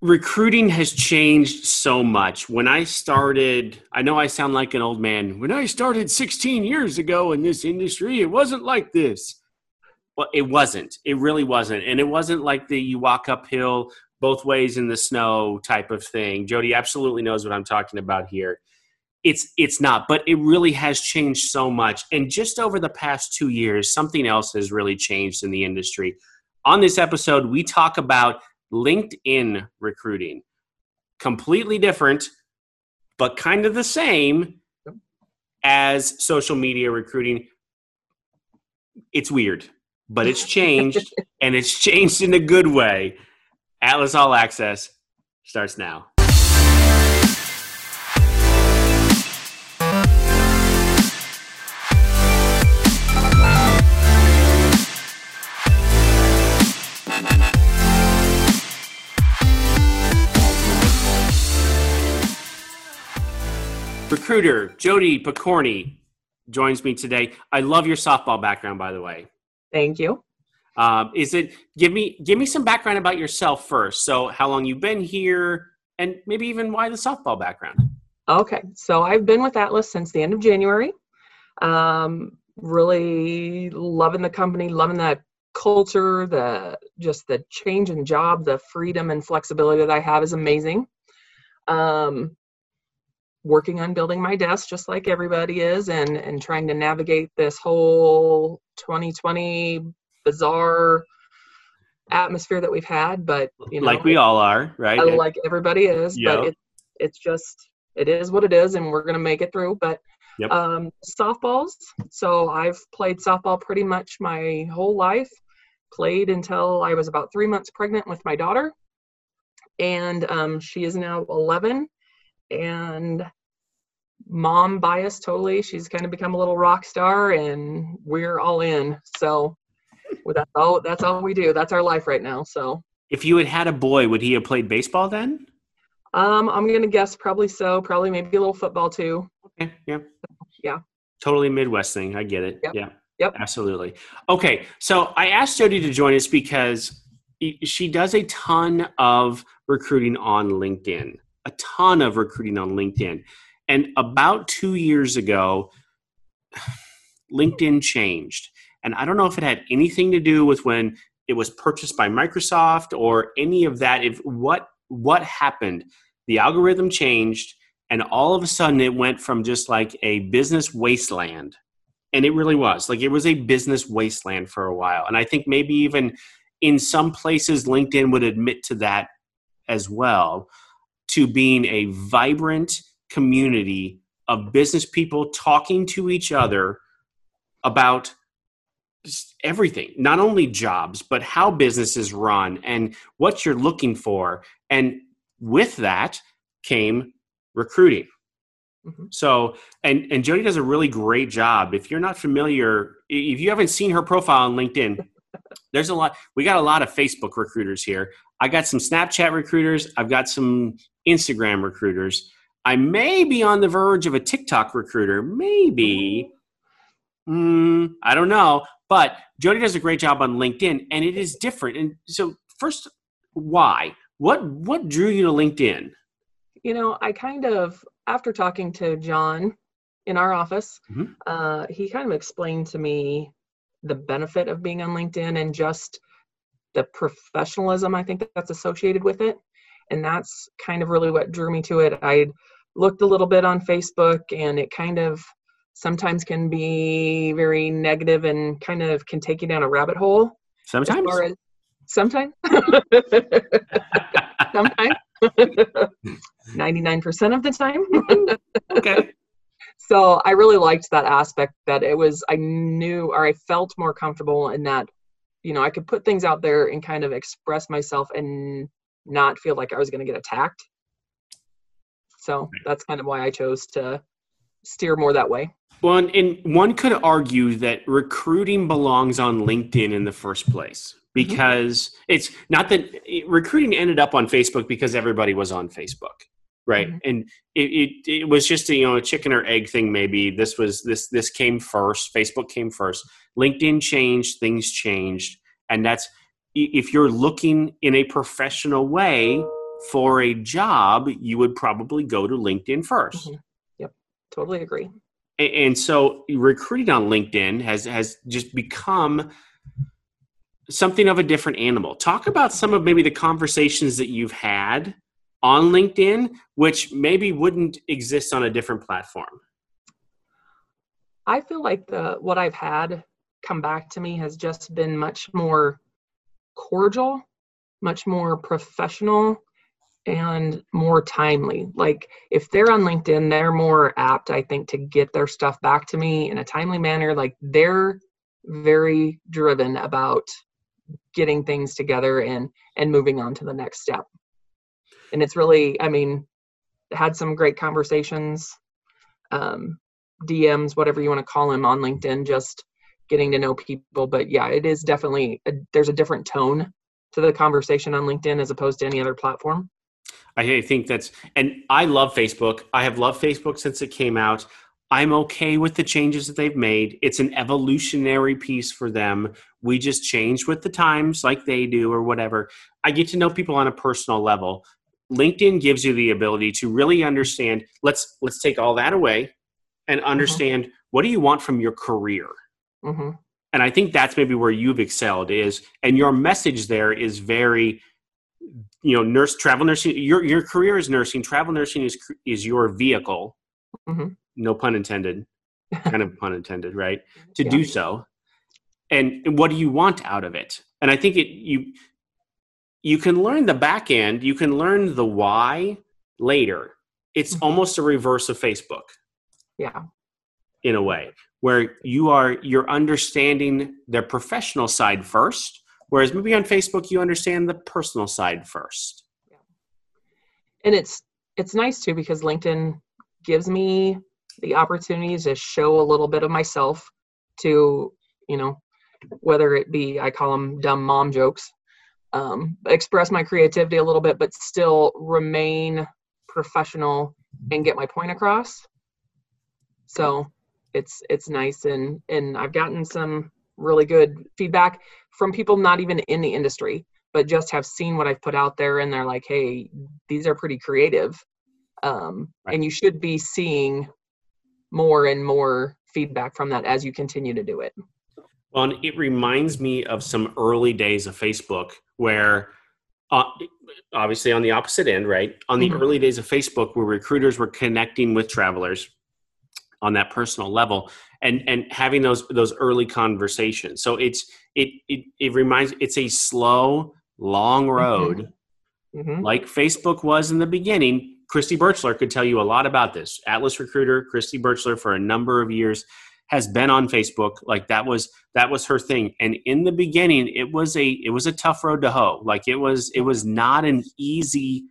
recruiting has changed so much. When I started, I know I sound like an old man. When I started 16 years ago in this industry, it wasn't like this. Well, it wasn't. It really wasn't. And it wasn't like the you walk uphill both ways in the snow type of thing. Jody absolutely knows what I'm talking about here. It's it's not, but it really has changed so much. And just over the past 2 years, something else has really changed in the industry. On this episode, we talk about LinkedIn recruiting. Completely different, but kind of the same as social media recruiting. It's weird, but it's changed and it's changed in a good way. Atlas All Access starts now. Jody Picorni joins me today. I love your softball background, by the way. Thank you. Um, is it give me give me some background about yourself first? So, how long you've been here, and maybe even why the softball background? Okay, so I've been with Atlas since the end of January. Um, really loving the company, loving that culture, the just the change in job, the freedom and flexibility that I have is amazing. Um, working on building my desk just like everybody is and and trying to navigate this whole 2020 bizarre atmosphere that we've had but you know like we all are right like everybody is yep. but it, it's just it is what it is and we're going to make it through but yep. um, softballs so i've played softball pretty much my whole life played until i was about three months pregnant with my daughter and um, she is now 11 and mom bias totally. She's kind of become a little rock star, and we're all in. So that's all. That's all we do. That's our life right now. So if you had had a boy, would he have played baseball then? Um, I'm gonna guess probably so. Probably maybe a little football too. Okay. Yeah. Yeah. Totally Midwest thing. I get it. Yep. Yeah. Yep. Absolutely. Okay. So I asked Jody to join us because she does a ton of recruiting on LinkedIn. A ton of recruiting on LinkedIn. And about two years ago, LinkedIn changed. And I don't know if it had anything to do with when it was purchased by Microsoft or any of that. If what what happened, the algorithm changed, and all of a sudden it went from just like a business wasteland, and it really was like it was a business wasteland for a while. And I think maybe even in some places LinkedIn would admit to that as well, to being a vibrant community of business people talking to each other about everything not only jobs but how businesses run and what you're looking for. And with that came recruiting. Mm-hmm. so and and jody does a really great job. If you're not familiar if you haven't seen her profile on linkedin there's a lot we got a lot of facebook recruiters here. I got some snapchat recruiters. I've got some instagram recruiters I may be on the verge of a TikTok recruiter. Maybe. Mm, I don't know. But Jody does a great job on LinkedIn, and it is different. And so, first, why? What what drew you to LinkedIn? You know, I kind of after talking to John in our office, mm-hmm. uh, he kind of explained to me the benefit of being on LinkedIn and just the professionalism I think that's associated with it. And that's kind of really what drew me to it. I'd looked a little bit on Facebook and it kind of sometimes can be very negative and kind of can take you down a rabbit hole. Sometimes. As, sometimes. sometimes. 99% of the time. okay. So I really liked that aspect that it was, I knew or I felt more comfortable in that, you know, I could put things out there and kind of express myself and not feel like I was going to get attacked. So that's kind of why I chose to steer more that way. Well, and one could argue that recruiting belongs on LinkedIn in the first place mm-hmm. because mm-hmm. it's not that recruiting ended up on Facebook because everybody was on Facebook, right? Mm-hmm. And it, it, it was just a, you know a chicken or egg thing. Maybe this was this this came first. Facebook came first. LinkedIn changed. Things changed, and that's if you're looking in a professional way for a job, you would probably go to LinkedIn 1st mm-hmm. Yep, totally agree. And, and so recruiting on LinkedIn has has just become something of a different animal. Talk about some of maybe the conversations that you've had on LinkedIn, which maybe wouldn't exist on a different platform. I feel like the what I've had come back to me has just been much more cordial, much more professional, and more timely. Like if they're on LinkedIn, they're more apt, I think, to get their stuff back to me in a timely manner. Like they're very driven about getting things together and and moving on to the next step. And it's really, I mean, had some great conversations, um, DMs, whatever you want to call them on LinkedIn, just getting to know people. But yeah, it is definitely a, there's a different tone to the conversation on LinkedIn as opposed to any other platform. I think that's, and I love Facebook. I have loved Facebook since it came out. I'm okay with the changes that they've made. It's an evolutionary piece for them. We just change with the times like they do or whatever. I get to know people on a personal level. LinkedIn gives you the ability to really understand. Let's let's take all that away and mm-hmm. understand mm-hmm. what do you want from your career. Mm-hmm. And I think that's maybe where you've excelled is, and your message there is very, you know, nurse travel nursing. Your your career is nursing. Travel nursing is is your vehicle. Mm-hmm. No pun intended. kind of pun intended, right? To yeah. do so. And, what do you want out of it? And I think it you you can learn the back end, you can learn the why later. It's mm-hmm. almost a reverse of Facebook. Yeah. In a way, where you are you're understanding their professional side first, whereas maybe on Facebook you understand the personal side first. Yeah. And it's it's nice too because LinkedIn gives me the opportunity to show a little bit of myself to, you know, whether it be I call them dumb mom jokes um, express my creativity a little bit, but still remain professional and get my point across. So it's it's nice and and I've gotten some really good feedback from people not even in the industry, but just have seen what I've put out there and they're like, hey, these are pretty creative. Um, right. And you should be seeing more and more feedback from that as you continue to do it. Well, and it reminds me of some early days of Facebook where uh, obviously on the opposite end, right? On the mm-hmm. early days of Facebook, where recruiters were connecting with travelers on that personal level and and having those those early conversations. So it's it it it reminds it's a slow, long mm-hmm. road, mm-hmm. like Facebook was in the beginning. Christy Birchler could tell you a lot about this. Atlas Recruiter, Christy Birchler, for a number of years has been on Facebook. Like that was that was her thing. And in the beginning, it was a it was a tough road to hoe. Like it was it was not an easy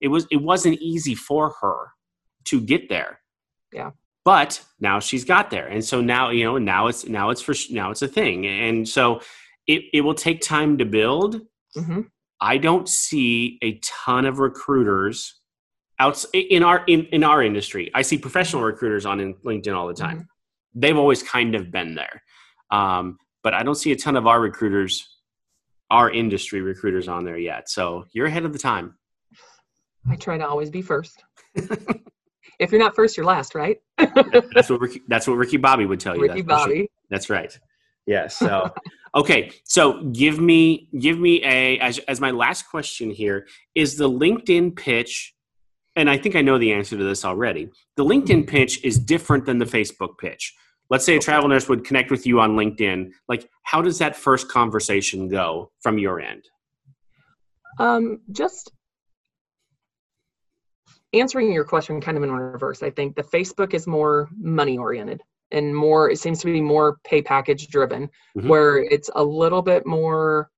it was it wasn't easy for her to get there. Yeah. But now she's got there. And so now, you know, now it's now it's for now it's a thing. And so it, it will take time to build. Mm-hmm. I don't see a ton of recruiters out in our in, in our industry. I see professional recruiters on LinkedIn all the time. Mm-hmm they've always kind of been there. Um, but I don't see a ton of our recruiters, our industry recruiters on there yet. So you're ahead of the time. I try to always be first. if you're not first, you're last, right? that's what Ricky, that's what Ricky Bobby would tell you. Ricky that's Bobby. Sure. That's right. Yes. So okay. So give me give me a as as my last question here is the LinkedIn pitch and I think I know the answer to this already. The LinkedIn pitch is different than the Facebook pitch. Let's say a travel nurse would connect with you on LinkedIn. Like, how does that first conversation go from your end? Um, just answering your question kind of in reverse. I think the Facebook is more money oriented and more, it seems to be more pay package driven, mm-hmm. where it's a little bit more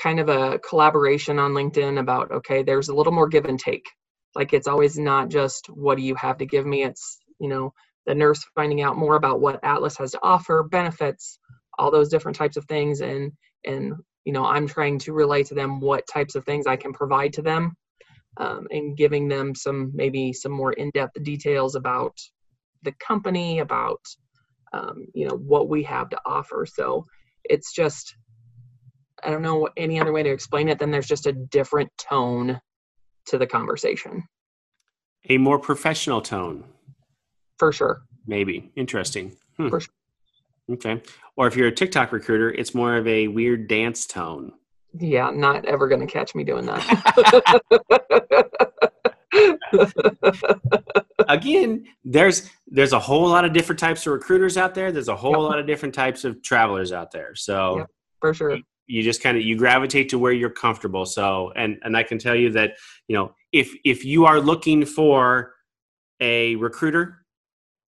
kind of a collaboration on LinkedIn about okay, there's a little more give and take. Like it's always not just what do you have to give me. It's you know the nurse finding out more about what Atlas has to offer, benefits, all those different types of things, and and you know I'm trying to relay to them what types of things I can provide to them, um, and giving them some maybe some more in-depth details about the company, about um, you know what we have to offer. So it's just I don't know any other way to explain it. Then there's just a different tone to the conversation. A more professional tone. For sure. Maybe. Interesting. Hmm. For sure. Okay. Or if you're a TikTok recruiter, it's more of a weird dance tone. Yeah, not ever going to catch me doing that. Again, there's there's a whole lot of different types of recruiters out there. There's a whole yep. lot of different types of travelers out there. So yep, for sure. You, you just kind of you gravitate to where you're comfortable. So and and I can tell you that, you know, if if you are looking for a recruiter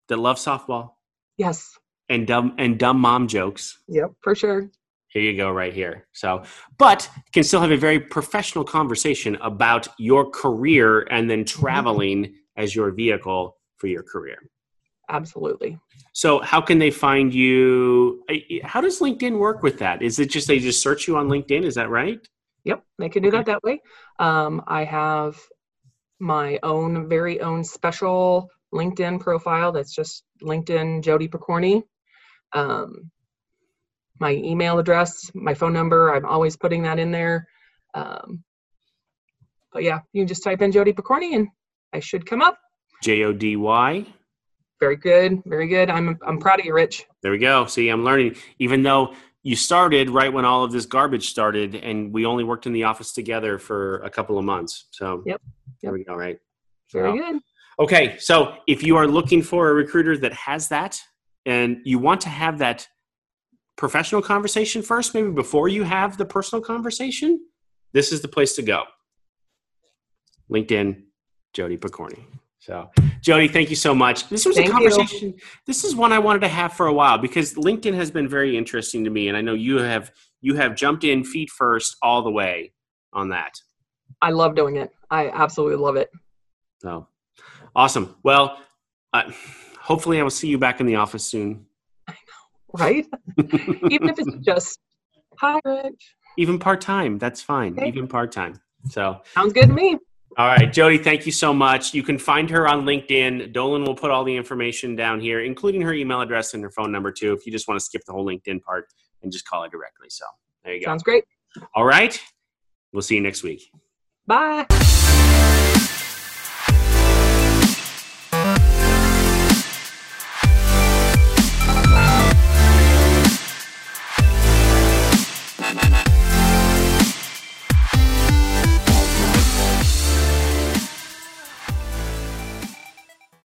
that loves softball. Yes and dumb and dumb mom jokes. Yep, for sure. Here you go, right here. So, but can still have a very professional conversation about your career and then mm-hmm. traveling as your vehicle for your career. Absolutely. So, how can they find you? How does LinkedIn work with that? Is it just they just search you on LinkedIn? Is that right? Yep, they can do that that way. Um, I have my own very own special LinkedIn profile that's just LinkedIn Jody Picorni um, my email address, my phone number. I'm always putting that in there. Um, but yeah, you can just type in Jody Picorni and I should come up. J O D Y. Very good, very good. I'm I'm proud of you, Rich. There we go. See, I'm learning. Even though you started right when all of this garbage started, and we only worked in the office together for a couple of months. So yep, yep. there we go. Right. Very good. Okay, so if you are looking for a recruiter that has that, and you want to have that professional conversation first, maybe before you have the personal conversation, this is the place to go. LinkedIn, Jody Picorni. So, Jody, thank you so much. This was thank a conversation. You. This is one I wanted to have for a while because LinkedIn has been very interesting to me, and I know you have you have jumped in feet first all the way on that. I love doing it. I absolutely love it. So, awesome. Well, uh, hopefully I will see you back in the office soon. Right? Even if it's just hi, Rich. Even part time, that's fine. Okay. Even part time. So sounds good to me. All right, Jody, thank you so much. You can find her on LinkedIn. Dolan will put all the information down here, including her email address and her phone number too, if you just want to skip the whole LinkedIn part and just call her directly. So there you go. Sounds great. All right. We'll see you next week. Bye.